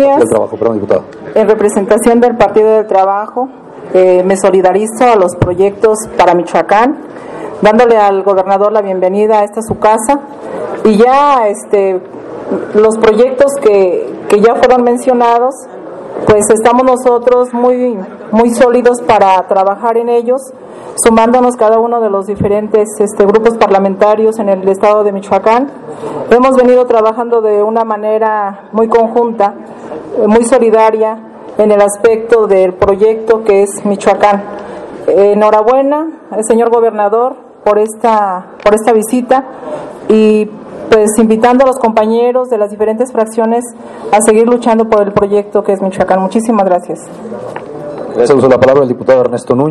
días. Del trabajo, perdón, diputado. En representación del Partido del Trabajo, eh, me solidarizo a los proyectos para Michoacán, dándole al gobernador la bienvenida a esta su casa y ya este los proyectos que, que ya fueron mencionados, pues estamos nosotros muy muy sólidos para trabajar en ellos, sumándonos cada uno de los diferentes este, grupos parlamentarios en el estado de Michoacán. Hemos venido trabajando de una manera muy conjunta, eh, muy solidaria en el aspecto del proyecto que es Michoacán. Enhorabuena, eh, señor gobernador, por esta, por esta visita y pues invitando a los compañeros de las diferentes fracciones a seguir luchando por el proyecto que es Michoacán. Muchísimas gracias. Gracias. Uso la palabra el diputado Ernesto Núñez.